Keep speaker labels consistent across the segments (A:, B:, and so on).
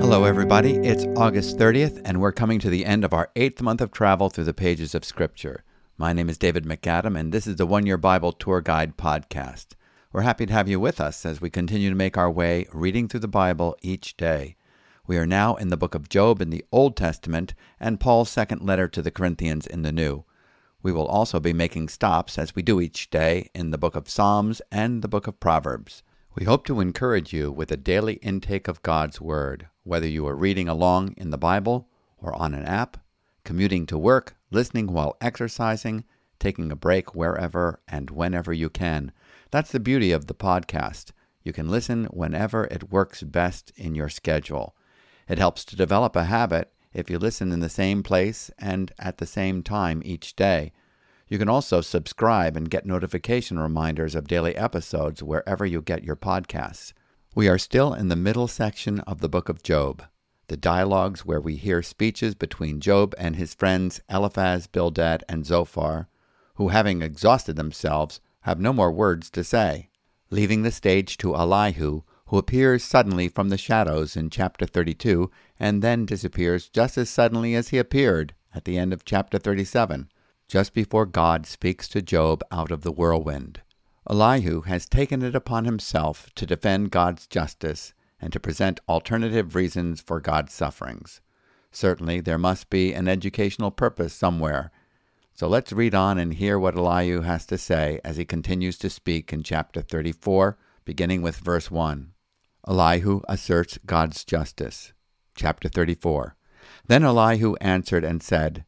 A: Hello, everybody. It's August 30th, and we're coming to the end of our eighth month of travel through the pages of Scripture. My name is David MacAdam, and this is the One Year Bible Tour Guide podcast. We're happy to have you with us as we continue to make our way reading through the Bible each day. We are now in the book of Job in the Old Testament and Paul's second letter to the Corinthians in the New. We will also be making stops, as we do each day, in the book of Psalms and the book of Proverbs. We hope to encourage you with a daily intake of God's Word, whether you are reading along in the Bible or on an app, commuting to work, listening while exercising, taking a break wherever and whenever you can. That's the beauty of the podcast. You can listen whenever it works best in your schedule. It helps to develop a habit if you listen in the same place and at the same time each day. You can also subscribe and get notification reminders of daily episodes wherever you get your podcasts. We are still in the middle section of the book of Job, the dialogues where we hear speeches between Job and his friends Eliphaz, Bildad, and Zophar, who, having exhausted themselves, have no more words to say, leaving the stage to Elihu, who appears suddenly from the shadows in chapter 32 and then disappears just as suddenly as he appeared at the end of chapter 37 just before God speaks to Job out of the whirlwind. Elihu has taken it upon himself to defend God's justice and to present alternative reasons for God's sufferings. Certainly, there must be an educational purpose somewhere. So let's read on and hear what Elihu has to say as he continues to speak in chapter 34, beginning with verse 1. Elihu asserts God's justice. Chapter 34. Then Elihu answered and said,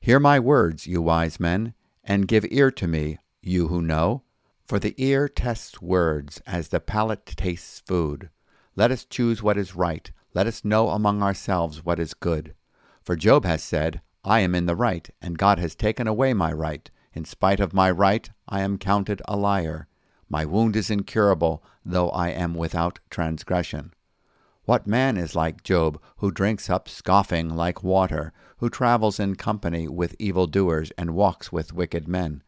A: Hear my words, you wise men, and give ear to me, you who know. For the ear tests words as the palate tastes food. Let us choose what is right. Let us know among ourselves what is good. For Job has said, I am in the right, and God has taken away my right. In spite of my right, I am counted a liar. My wound is incurable, though I am without transgression. What man is like Job, who drinks up scoffing like water, who travels in company with evil doers, and walks with wicked men?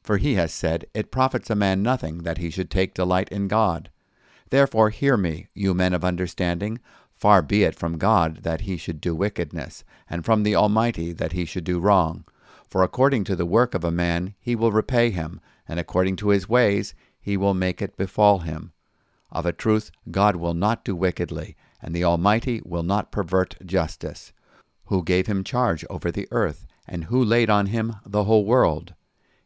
A: For he has said, It profits a man nothing that he should take delight in God. Therefore hear me, you men of understanding. Far be it from God that he should do wickedness, and from the Almighty that he should do wrong. For according to the work of a man he will repay him, and according to his ways he will make it befall him. Of a truth, God will not do wickedly, and the Almighty will not pervert justice. Who gave him charge over the earth, and who laid on him the whole world?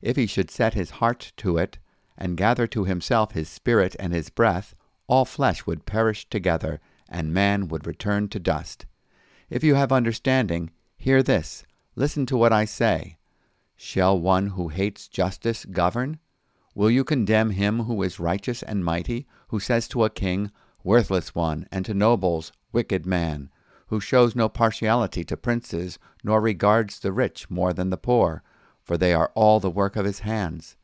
A: If he should set his heart to it, and gather to himself his spirit and his breath, all flesh would perish together, and man would return to dust. If you have understanding, hear this, listen to what I say. Shall one who hates justice govern? Will you condemn him who is righteous and mighty, who says to a king, Worthless one, and to nobles, Wicked man, who shows no partiality to princes, nor regards the rich more than the poor, for they are all the work of his hands?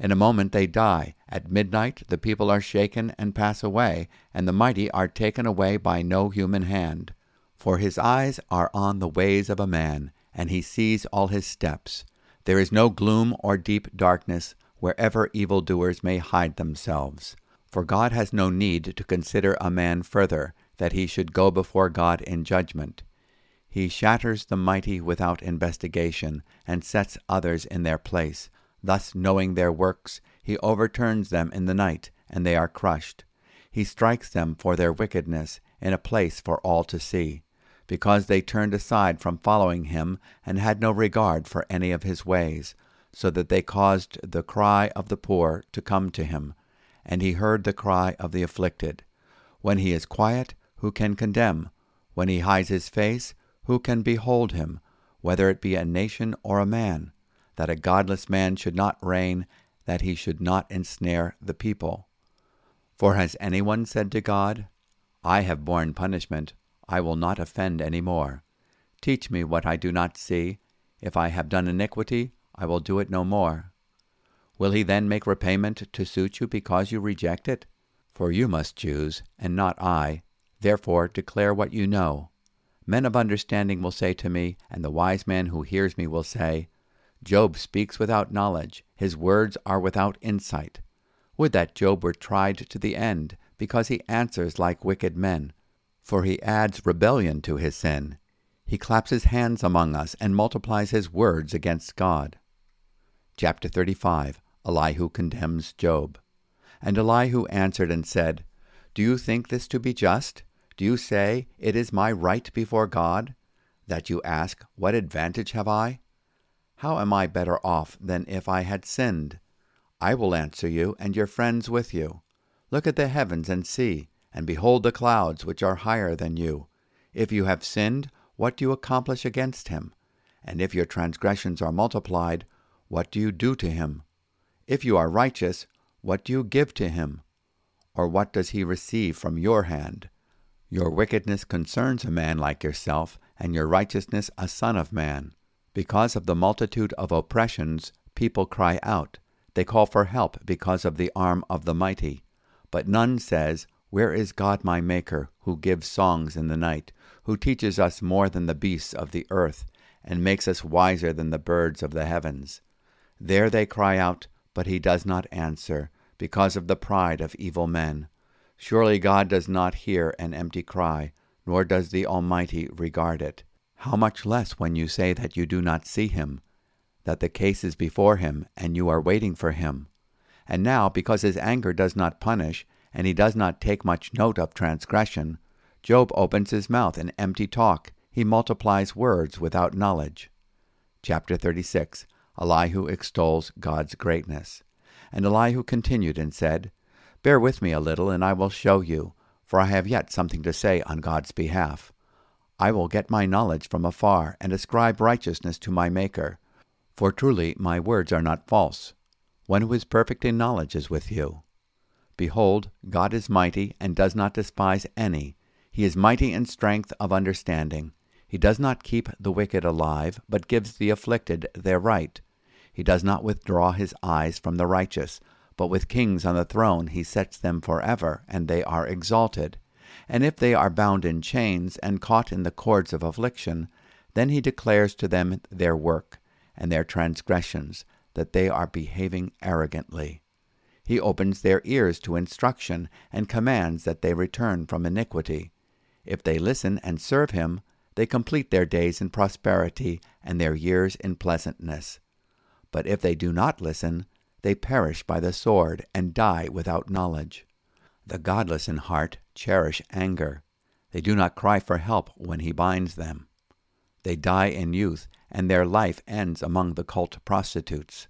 A: In a moment they die. At midnight the people are shaken and pass away, and the mighty are taken away by no human hand. For his eyes are on the ways of a man, and he sees all his steps. There is no gloom or deep darkness wherever evildoers may hide themselves. For God has no need to consider a man further, that he should go before God in judgment. He shatters the mighty without investigation, and sets others in their place. Thus, knowing their works, he overturns them in the night, and they are crushed. He strikes them for their wickedness in a place for all to see, because they turned aside from following him, and had no regard for any of his ways so that they caused the cry of the poor to come to him, and he heard the cry of the afflicted. When he is quiet, who can condemn? When he hides his face, who can behold him, whether it be a nation or a man? That a godless man should not reign, that he should not ensnare the people. For has anyone said to God, I have borne punishment, I will not offend any more. Teach me what I do not see. If I have done iniquity, I will do it no more. Will he then make repayment to suit you because you reject it? For you must choose, and not I. Therefore declare what you know. Men of understanding will say to me, and the wise man who hears me will say, Job speaks without knowledge, his words are without insight. Would that Job were tried to the end, because he answers like wicked men. For he adds rebellion to his sin. He claps his hands among us and multiplies his words against God. Chapter 35 Elihu condemns Job. And Elihu answered and said, Do you think this to be just? Do you say, It is my right before God? That you ask, What advantage have I? How am I better off than if I had sinned? I will answer you, and your friends with you. Look at the heavens and see, and behold the clouds which are higher than you. If you have sinned, what do you accomplish against him? And if your transgressions are multiplied, what do you do to him? If you are righteous, what do you give to him? Or what does he receive from your hand? Your wickedness concerns a man like yourself, and your righteousness a son of man. Because of the multitude of oppressions, people cry out. They call for help because of the arm of the mighty. But none says, Where is God my Maker, who gives songs in the night, who teaches us more than the beasts of the earth, and makes us wiser than the birds of the heavens? There they cry out, but he does not answer, because of the pride of evil men. Surely God does not hear an empty cry, nor does the Almighty regard it. How much less when you say that you do not see him, that the case is before him, and you are waiting for him. And now, because his anger does not punish, and he does not take much note of transgression, Job opens his mouth in empty talk, he multiplies words without knowledge. Chapter 36 Elihu extols God's greatness. And Elihu continued and said, Bear with me a little, and I will show you, for I have yet something to say on God's behalf. I will get my knowledge from afar, and ascribe righteousness to my Maker. For truly my words are not false. One who is perfect in knowledge is with you. Behold, God is mighty, and does not despise any. He is mighty in strength of understanding. He does not keep the wicked alive, but gives the afflicted their right. He does not withdraw his eyes from the righteous, but with kings on the throne he sets them forever, and they are exalted. And if they are bound in chains and caught in the cords of affliction, then he declares to them their work and their transgressions, that they are behaving arrogantly. He opens their ears to instruction, and commands that they return from iniquity. If they listen and serve him, they complete their days in prosperity and their years in pleasantness. But if they do not listen, they perish by the sword and die without knowledge. The godless in heart cherish anger. They do not cry for help when he binds them. They die in youth, and their life ends among the cult prostitutes.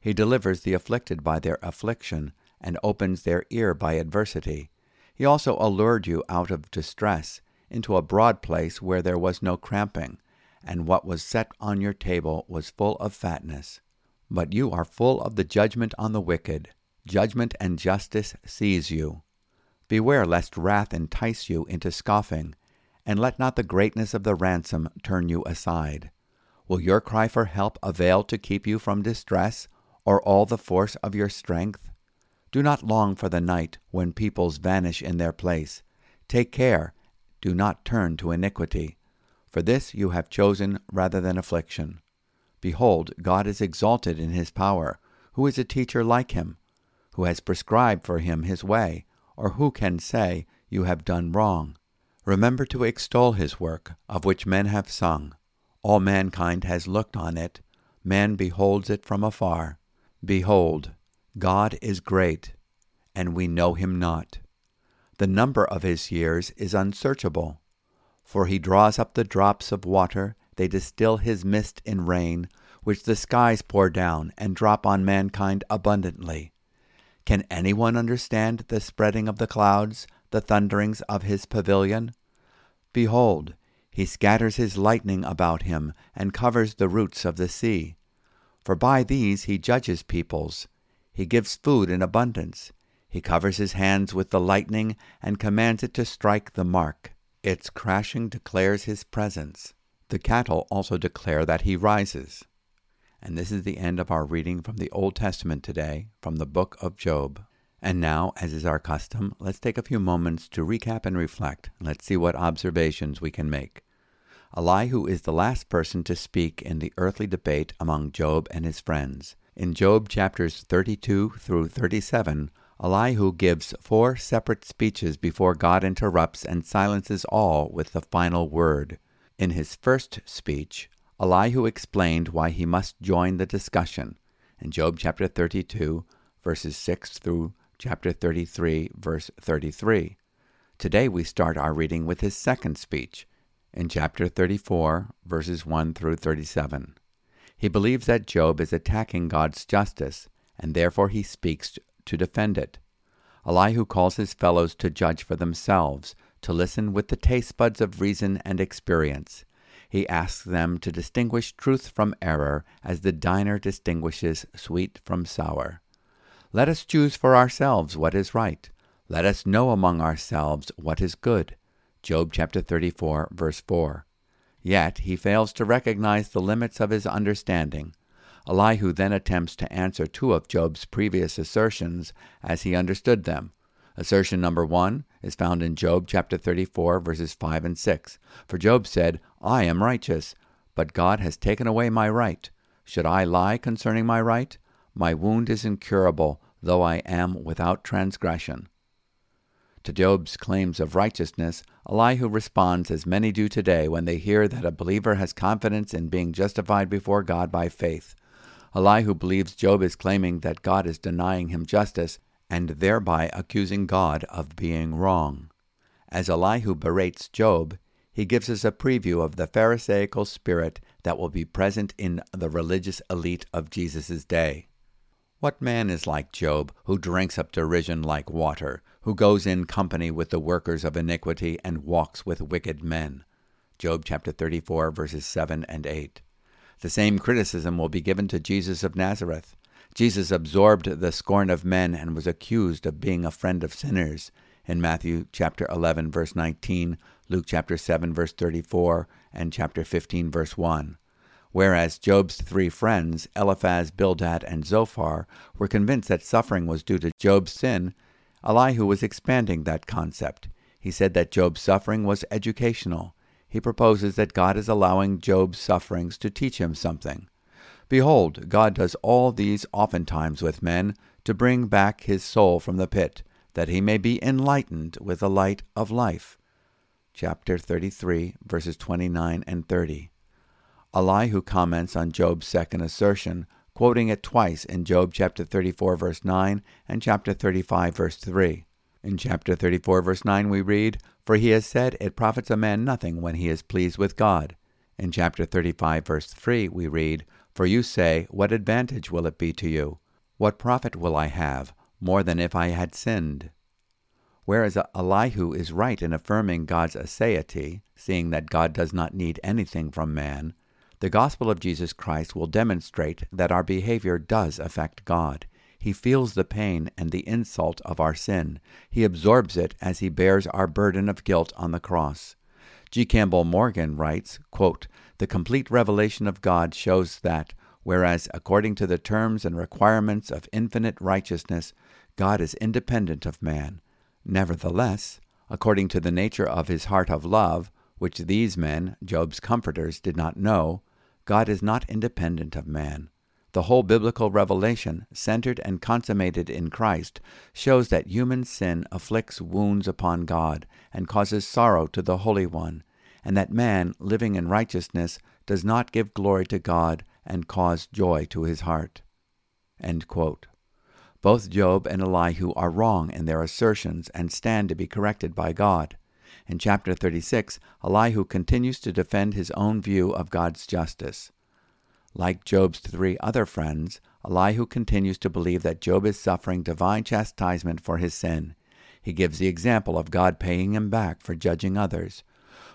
A: He delivers the afflicted by their affliction, and opens their ear by adversity. He also allured you out of distress into a broad place where there was no cramping, and what was set on your table was full of fatness. But you are full of the judgment on the wicked. Judgment and justice seize you. Beware lest wrath entice you into scoffing, and let not the greatness of the ransom turn you aside. Will your cry for help avail to keep you from distress, or all the force of your strength? Do not long for the night when peoples vanish in their place. Take care, do not turn to iniquity. For this you have chosen rather than affliction. Behold, God is exalted in his power. Who is a teacher like him? Who has prescribed for him his way? Or who can say, You have done wrong? Remember to extol his work, of which men have sung. All mankind has looked on it. Man beholds it from afar. Behold, God is great, and we know him not. The number of his years is unsearchable. For he draws up the drops of water, they distill his mist in rain, which the skies pour down and drop on mankind abundantly. Can anyone understand the spreading of the clouds, the thunderings of his pavilion? Behold, he scatters his lightning about him, and covers the roots of the sea. For by these he judges peoples. He gives food in abundance. He covers his hands with the lightning, and commands it to strike the mark. Its crashing declares his presence. The cattle also declare that he rises. And this is the end of our reading from the Old Testament today, from the book of Job. And now, as is our custom, let's take a few moments to recap and reflect. Let's see what observations we can make. Elihu is the last person to speak in the earthly debate among Job and his friends. In Job chapters 32 through 37, Elihu gives four separate speeches before God interrupts and silences all with the final word. In his first speech, Elihu explained why he must join the discussion in Job chapter 32, verses 6 through chapter 33, verse 33. Today we start our reading with his second speech in chapter 34, verses 1 through 37. He believes that Job is attacking God's justice, and therefore he speaks to defend it. Elihu calls his fellows to judge for themselves, to listen with the taste buds of reason and experience. He asks them to distinguish truth from error as the diner distinguishes sweet from sour. Let us choose for ourselves what is right. Let us know among ourselves what is good. Job chapter 34, verse 4. Yet he fails to recognize the limits of his understanding. Elihu then attempts to answer two of Job's previous assertions as he understood them. Assertion number one is found in Job chapter 34, verses 5 and 6. For Job said, I am righteous, but God has taken away my right. Should I lie concerning my right? My wound is incurable, though I am without transgression. To Job's claims of righteousness, Elihu responds as many do today when they hear that a believer has confidence in being justified before God by faith. Elihu believes Job is claiming that God is denying him justice and thereby accusing God of being wrong. As Elihu berates Job, he gives us a preview of the Pharisaical spirit that will be present in the religious elite of Jesus' day. What man is like Job, who drinks up derision like water, who goes in company with the workers of iniquity and walks with wicked men? Job chapter 34, verses 7 and 8. The same criticism will be given to Jesus of Nazareth. Jesus absorbed the scorn of men and was accused of being a friend of sinners in Matthew chapter 11 verse 19, Luke chapter 7 verse 34, and chapter 15 verse 1. Whereas Job's three friends, Eliphaz, Bildad, and Zophar, were convinced that suffering was due to Job's sin, Elihu was expanding that concept. He said that Job's suffering was educational. He proposes that God is allowing Job's sufferings to teach him something. Behold, God does all these oftentimes with men to bring back his soul from the pit, that he may be enlightened with the light of life. Chapter 33, verses 29 and 30. Elihu comments on Job's second assertion, quoting it twice in Job chapter 34, verse 9, and chapter 35, verse 3. In chapter 34, verse 9, we read, For he has said, It profits a man nothing when he is pleased with God. In chapter 35, verse 3, we read, for you say, What advantage will it be to you? What profit will I have, more than if I had sinned? Whereas Elihu is right in affirming God's aseity, seeing that God does not need anything from man, the gospel of Jesus Christ will demonstrate that our behavior does affect God. He feels the pain and the insult of our sin. He absorbs it as he bears our burden of guilt on the cross. G. Campbell Morgan writes, quote, The complete revelation of God shows that, whereas according to the terms and requirements of infinite righteousness, God is independent of man, nevertheless, according to the nature of his heart of love, which these men, Job's comforters, did not know, God is not independent of man. The whole biblical revelation, centered and consummated in Christ, shows that human sin afflicts wounds upon God and causes sorrow to the Holy One, and that man, living in righteousness, does not give glory to God and cause joy to his heart. Both Job and Elihu are wrong in their assertions and stand to be corrected by God. In chapter 36, Elihu continues to defend his own view of God's justice. Like Job's three other friends, Elihu continues to believe that Job is suffering divine chastisement for his sin. He gives the example of God paying him back for judging others.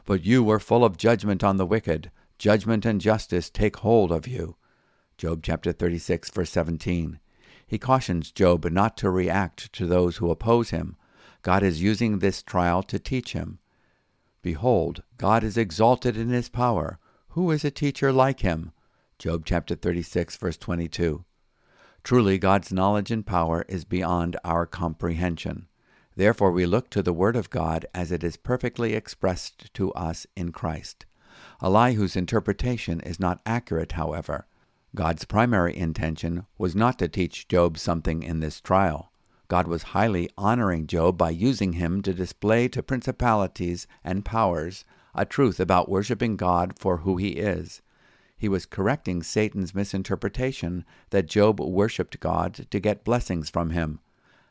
A: But you were full of judgment on the wicked. Judgment and justice take hold of you. Job chapter 36, verse 17. He cautions Job not to react to those who oppose him. God is using this trial to teach him. Behold, God is exalted in his power. Who is a teacher like him? Job chapter 36, verse 22. Truly, God's knowledge and power is beyond our comprehension. Therefore, we look to the Word of God as it is perfectly expressed to us in Christ. Elihu's interpretation is not accurate, however. God's primary intention was not to teach Job something in this trial. God was highly honoring Job by using him to display to principalities and powers a truth about worshiping God for who he is. He was correcting Satan's misinterpretation that Job worshiped God to get blessings from him.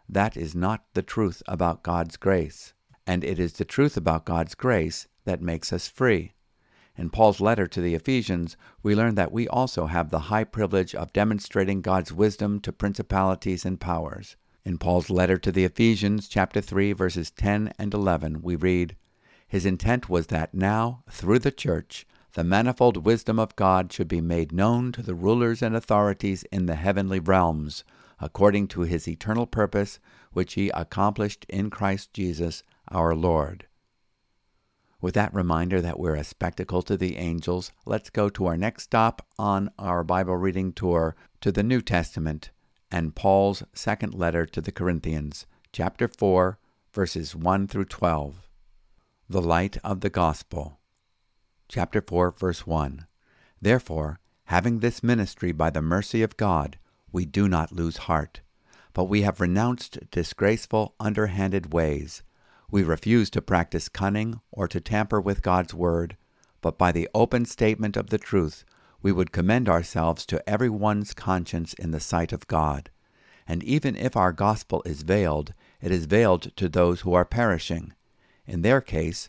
A: That is not the truth about God's grace. And it is the truth about God's grace that makes us free. In Paul's letter to the Ephesians, we learn that we also have the high privilege of demonstrating God's wisdom to principalities and powers. In Paul's letter to the Ephesians, chapter 3, verses 10 and 11, we read, His intent was that now, through the church, the manifold wisdom of God should be made known to the rulers and authorities in the heavenly realms, according to his eternal purpose, which he accomplished in Christ Jesus our Lord. With that reminder that we're a spectacle to the angels, let's go to our next stop on our Bible reading tour to the New Testament and Paul's second letter to the Corinthians, chapter 4, verses 1 through 12. The Light of the Gospel. Chapter 4, verse 1. Therefore, having this ministry by the mercy of God, we do not lose heart, but we have renounced disgraceful, underhanded ways. We refuse to practice cunning or to tamper with God's word, but by the open statement of the truth, we would commend ourselves to every one's conscience in the sight of God. And even if our gospel is veiled, it is veiled to those who are perishing. In their case,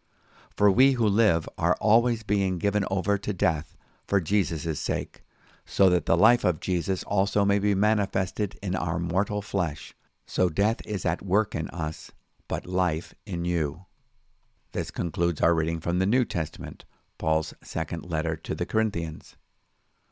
A: For we who live are always being given over to death for Jesus' sake, so that the life of Jesus also may be manifested in our mortal flesh. So death is at work in us, but life in you. This concludes our reading from the New Testament, Paul's second letter to the Corinthians.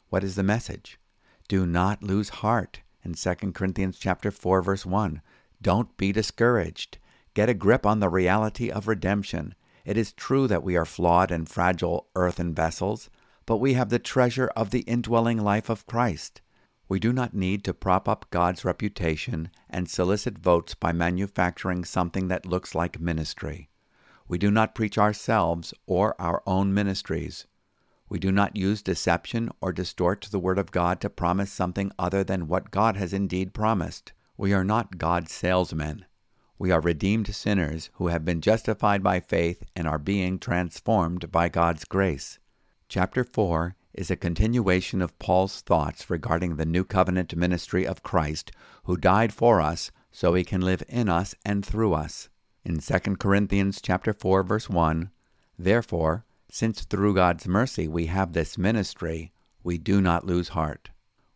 A: What is the message? Do not lose heart. In 2 Corinthians chapter 4 verse 1, don't be discouraged. Get a grip on the reality of redemption. It is true that we are flawed and fragile earthen vessels, but we have the treasure of the indwelling life of Christ. We do not need to prop up God's reputation and solicit votes by manufacturing something that looks like ministry. We do not preach ourselves or our own ministries. We do not use deception or distort the Word of God to promise something other than what God has indeed promised. We are not God's salesmen. We are redeemed sinners who have been justified by faith and are being transformed by God's grace. Chapter 4 is a continuation of Paul's thoughts regarding the new covenant ministry of Christ, who died for us so he can live in us and through us. In 2 Corinthians chapter 4 verse 1, therefore, since through God's mercy we have this ministry, we do not lose heart.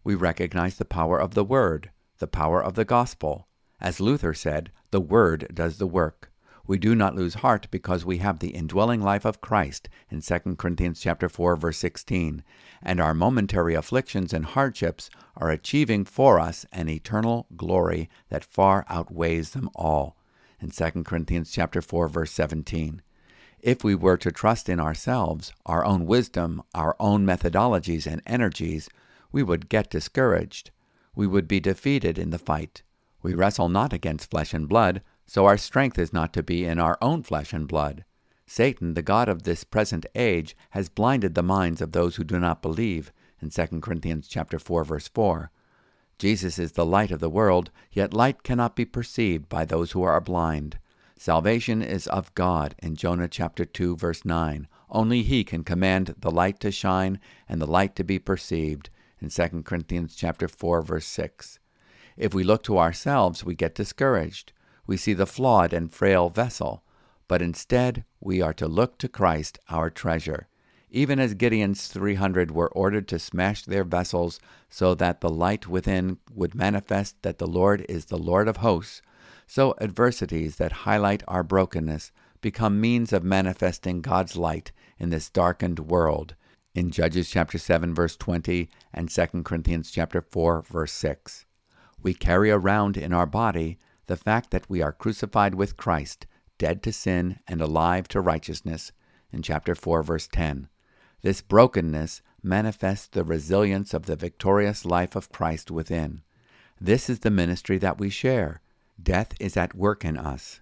A: We recognize the power of the Word, the power of the gospel. As Luther said, the Word does the work. We do not lose heart because we have the indwelling life of Christ in 2 Corinthians chapter 4 verse 16, and our momentary afflictions and hardships are achieving for us an eternal glory that far outweighs them all in 2 Corinthians chapter 4 verse 17. If we were to trust in ourselves, our own wisdom, our own methodologies and energies, we would get discouraged. We would be defeated in the fight. We wrestle not against flesh and blood, so our strength is not to be in our own flesh and blood. Satan, the god of this present age, has blinded the minds of those who do not believe, in 2 Corinthians chapter 4 verse 4. Jesus is the light of the world, yet light cannot be perceived by those who are blind. Salvation is of God in Jonah chapter 2 verse 9. Only he can command the light to shine and the light to be perceived in 2 Corinthians chapter 4 verse 6. If we look to ourselves, we get discouraged. We see the flawed and frail vessel. but instead we are to look to Christ, our treasure. Even as Gideon's 300 were ordered to smash their vessels so that the light within would manifest that the Lord is the Lord of hosts, so adversities that highlight our brokenness become means of manifesting God's light in this darkened world. In Judges chapter 7 verse 20 and 2 Corinthians chapter 4 verse 6. We carry around in our body the fact that we are crucified with Christ, dead to sin and alive to righteousness in chapter 4 verse 10. This brokenness manifests the resilience of the victorious life of Christ within. This is the ministry that we share. Death is at work in us.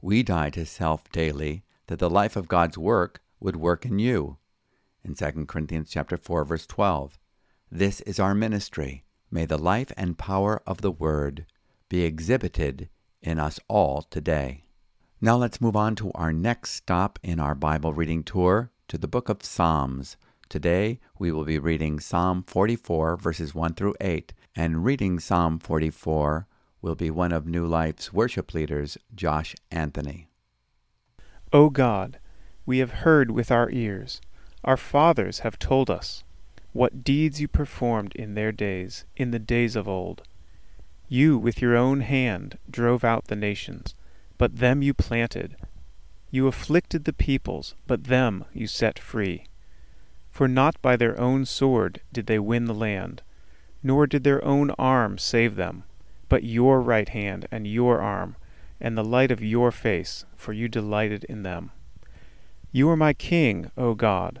A: We die to self daily, that the life of God's work would work in you. In 2 Corinthians chapter 4 verse 12. This is our ministry. May the life and power of the word be exhibited in us all today. Now let's move on to our next stop in our Bible reading tour to the book of Psalms. Today we will be reading Psalm 44 verses 1 through 8, and reading Psalm 44 will be one of New Life's worship leaders, Josh Anthony.
B: O God, we have heard with our ears, our fathers have told us, what deeds you performed in their days, in the days of old. You with your own hand drove out the nations, but them you planted. You afflicted the peoples, but them you set free. For not by their own sword did they win the land, nor did their own arm save them but your right hand and your arm, and the light of your face, for you delighted in them. You are my King, O God.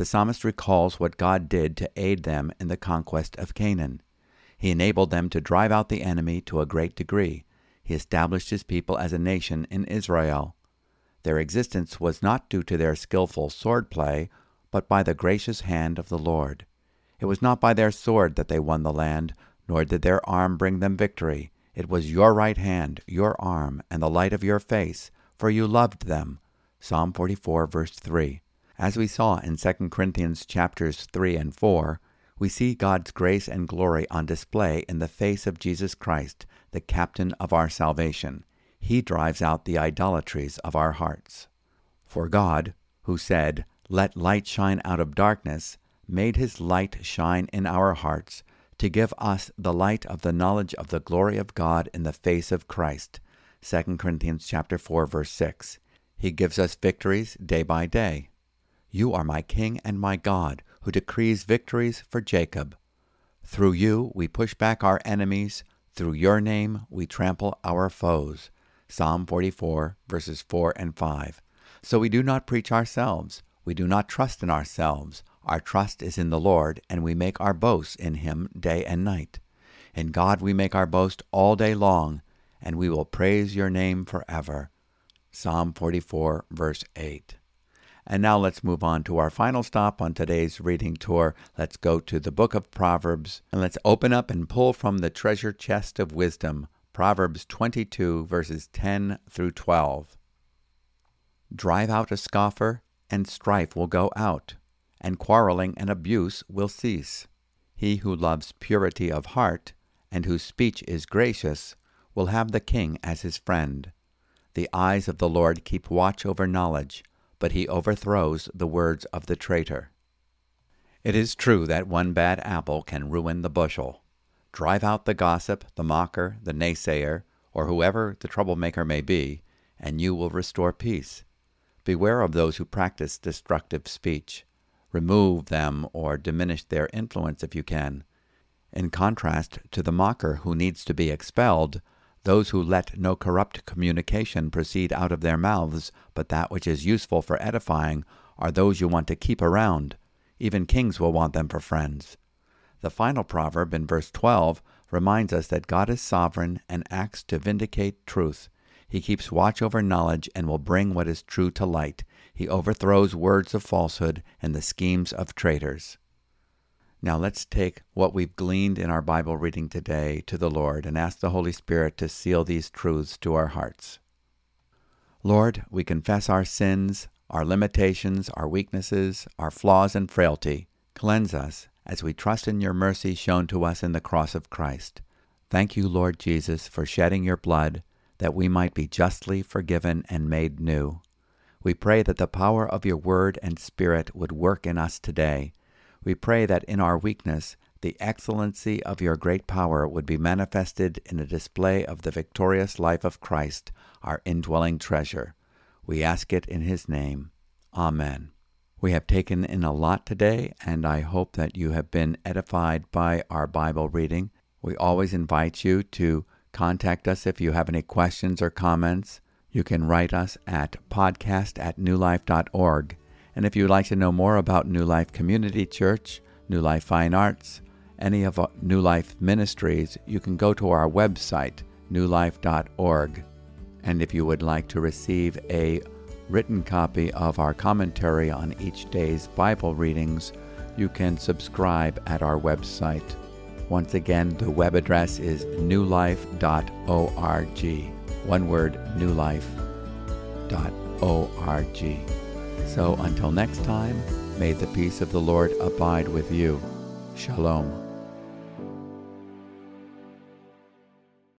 A: the psalmist recalls what God did to aid them in the conquest of Canaan. He enabled them to drive out the enemy to a great degree. He established his people as a nation in Israel. Their existence was not due to their skilful sword play, but by the gracious hand of the Lord. It was not by their sword that they won the land, nor did their arm bring them victory. It was your right hand, your arm, and the light of your face, for you loved them. Psalm 44, verse 3. As we saw in 2 Corinthians chapters 3 and 4, we see God's grace and glory on display in the face of Jesus Christ, the captain of our salvation. He drives out the idolatries of our hearts. For God, who said, Let light shine out of darkness, made his light shine in our hearts to give us the light of the knowledge of the glory of God in the face of Christ. 2 Corinthians chapter 4 verse 6. He gives us victories day by day. You are my king and my God, who decrees victories for Jacob. Through you we push back our enemies, through your name we trample our foes. Psalm 44 verses 4 and 5. So we do not preach ourselves, we do not trust in ourselves, our trust is in the Lord, and we make our boast in him day and night. In God we make our boast all day long, and we will praise your name forever. Psalm 44, verse 8. And now let's move on to our final stop on today's reading tour. Let's go to the book of Proverbs, and let's open up and pull from the treasure chest of wisdom, Proverbs 22, verses 10 through 12. Drive out a scoffer, and strife will go out and quarreling and abuse will cease. He who loves purity of heart, and whose speech is gracious, will have the king as his friend. The eyes of the Lord keep watch over knowledge, but he overthrows the words of the traitor. It is true that one bad apple can ruin the bushel. Drive out the gossip, the mocker, the naysayer, or whoever the troublemaker may be, and you will restore peace. Beware of those who practice destructive speech remove them or diminish their influence if you can. In contrast to the mocker who needs to be expelled, those who let no corrupt communication proceed out of their mouths, but that which is useful for edifying, are those you want to keep around. Even kings will want them for friends. The final proverb in verse 12 reminds us that God is sovereign and acts to vindicate truth. He keeps watch over knowledge and will bring what is true to light. He overthrows words of falsehood and the schemes of traitors. Now let's take what we've gleaned in our Bible reading today to the Lord and ask the Holy Spirit to seal these truths to our hearts. Lord, we confess our sins, our limitations, our weaknesses, our flaws and frailty. Cleanse us as we trust in your mercy shown to us in the cross of Christ. Thank you, Lord Jesus, for shedding your blood that we might be justly forgiven and made new. We pray that the power of your word and spirit would work in us today. We pray that in our weakness, the excellency of your great power would be manifested in a display of the victorious life of Christ, our indwelling treasure. We ask it in his name. Amen. We have taken in a lot today, and I hope that you have been edified by our Bible reading. We always invite you to contact us if you have any questions or comments. You can write us at podcast at newlife.org. And if you'd like to know more about New Life Community Church, New Life Fine Arts, any of New Life ministries, you can go to our website, newlife.org. And if you would like to receive a written copy of our commentary on each day's Bible readings, you can subscribe at our website. Once again, the web address is newlife.org. One word, newlife.org. So until next time, may the peace of the Lord abide with you. Shalom.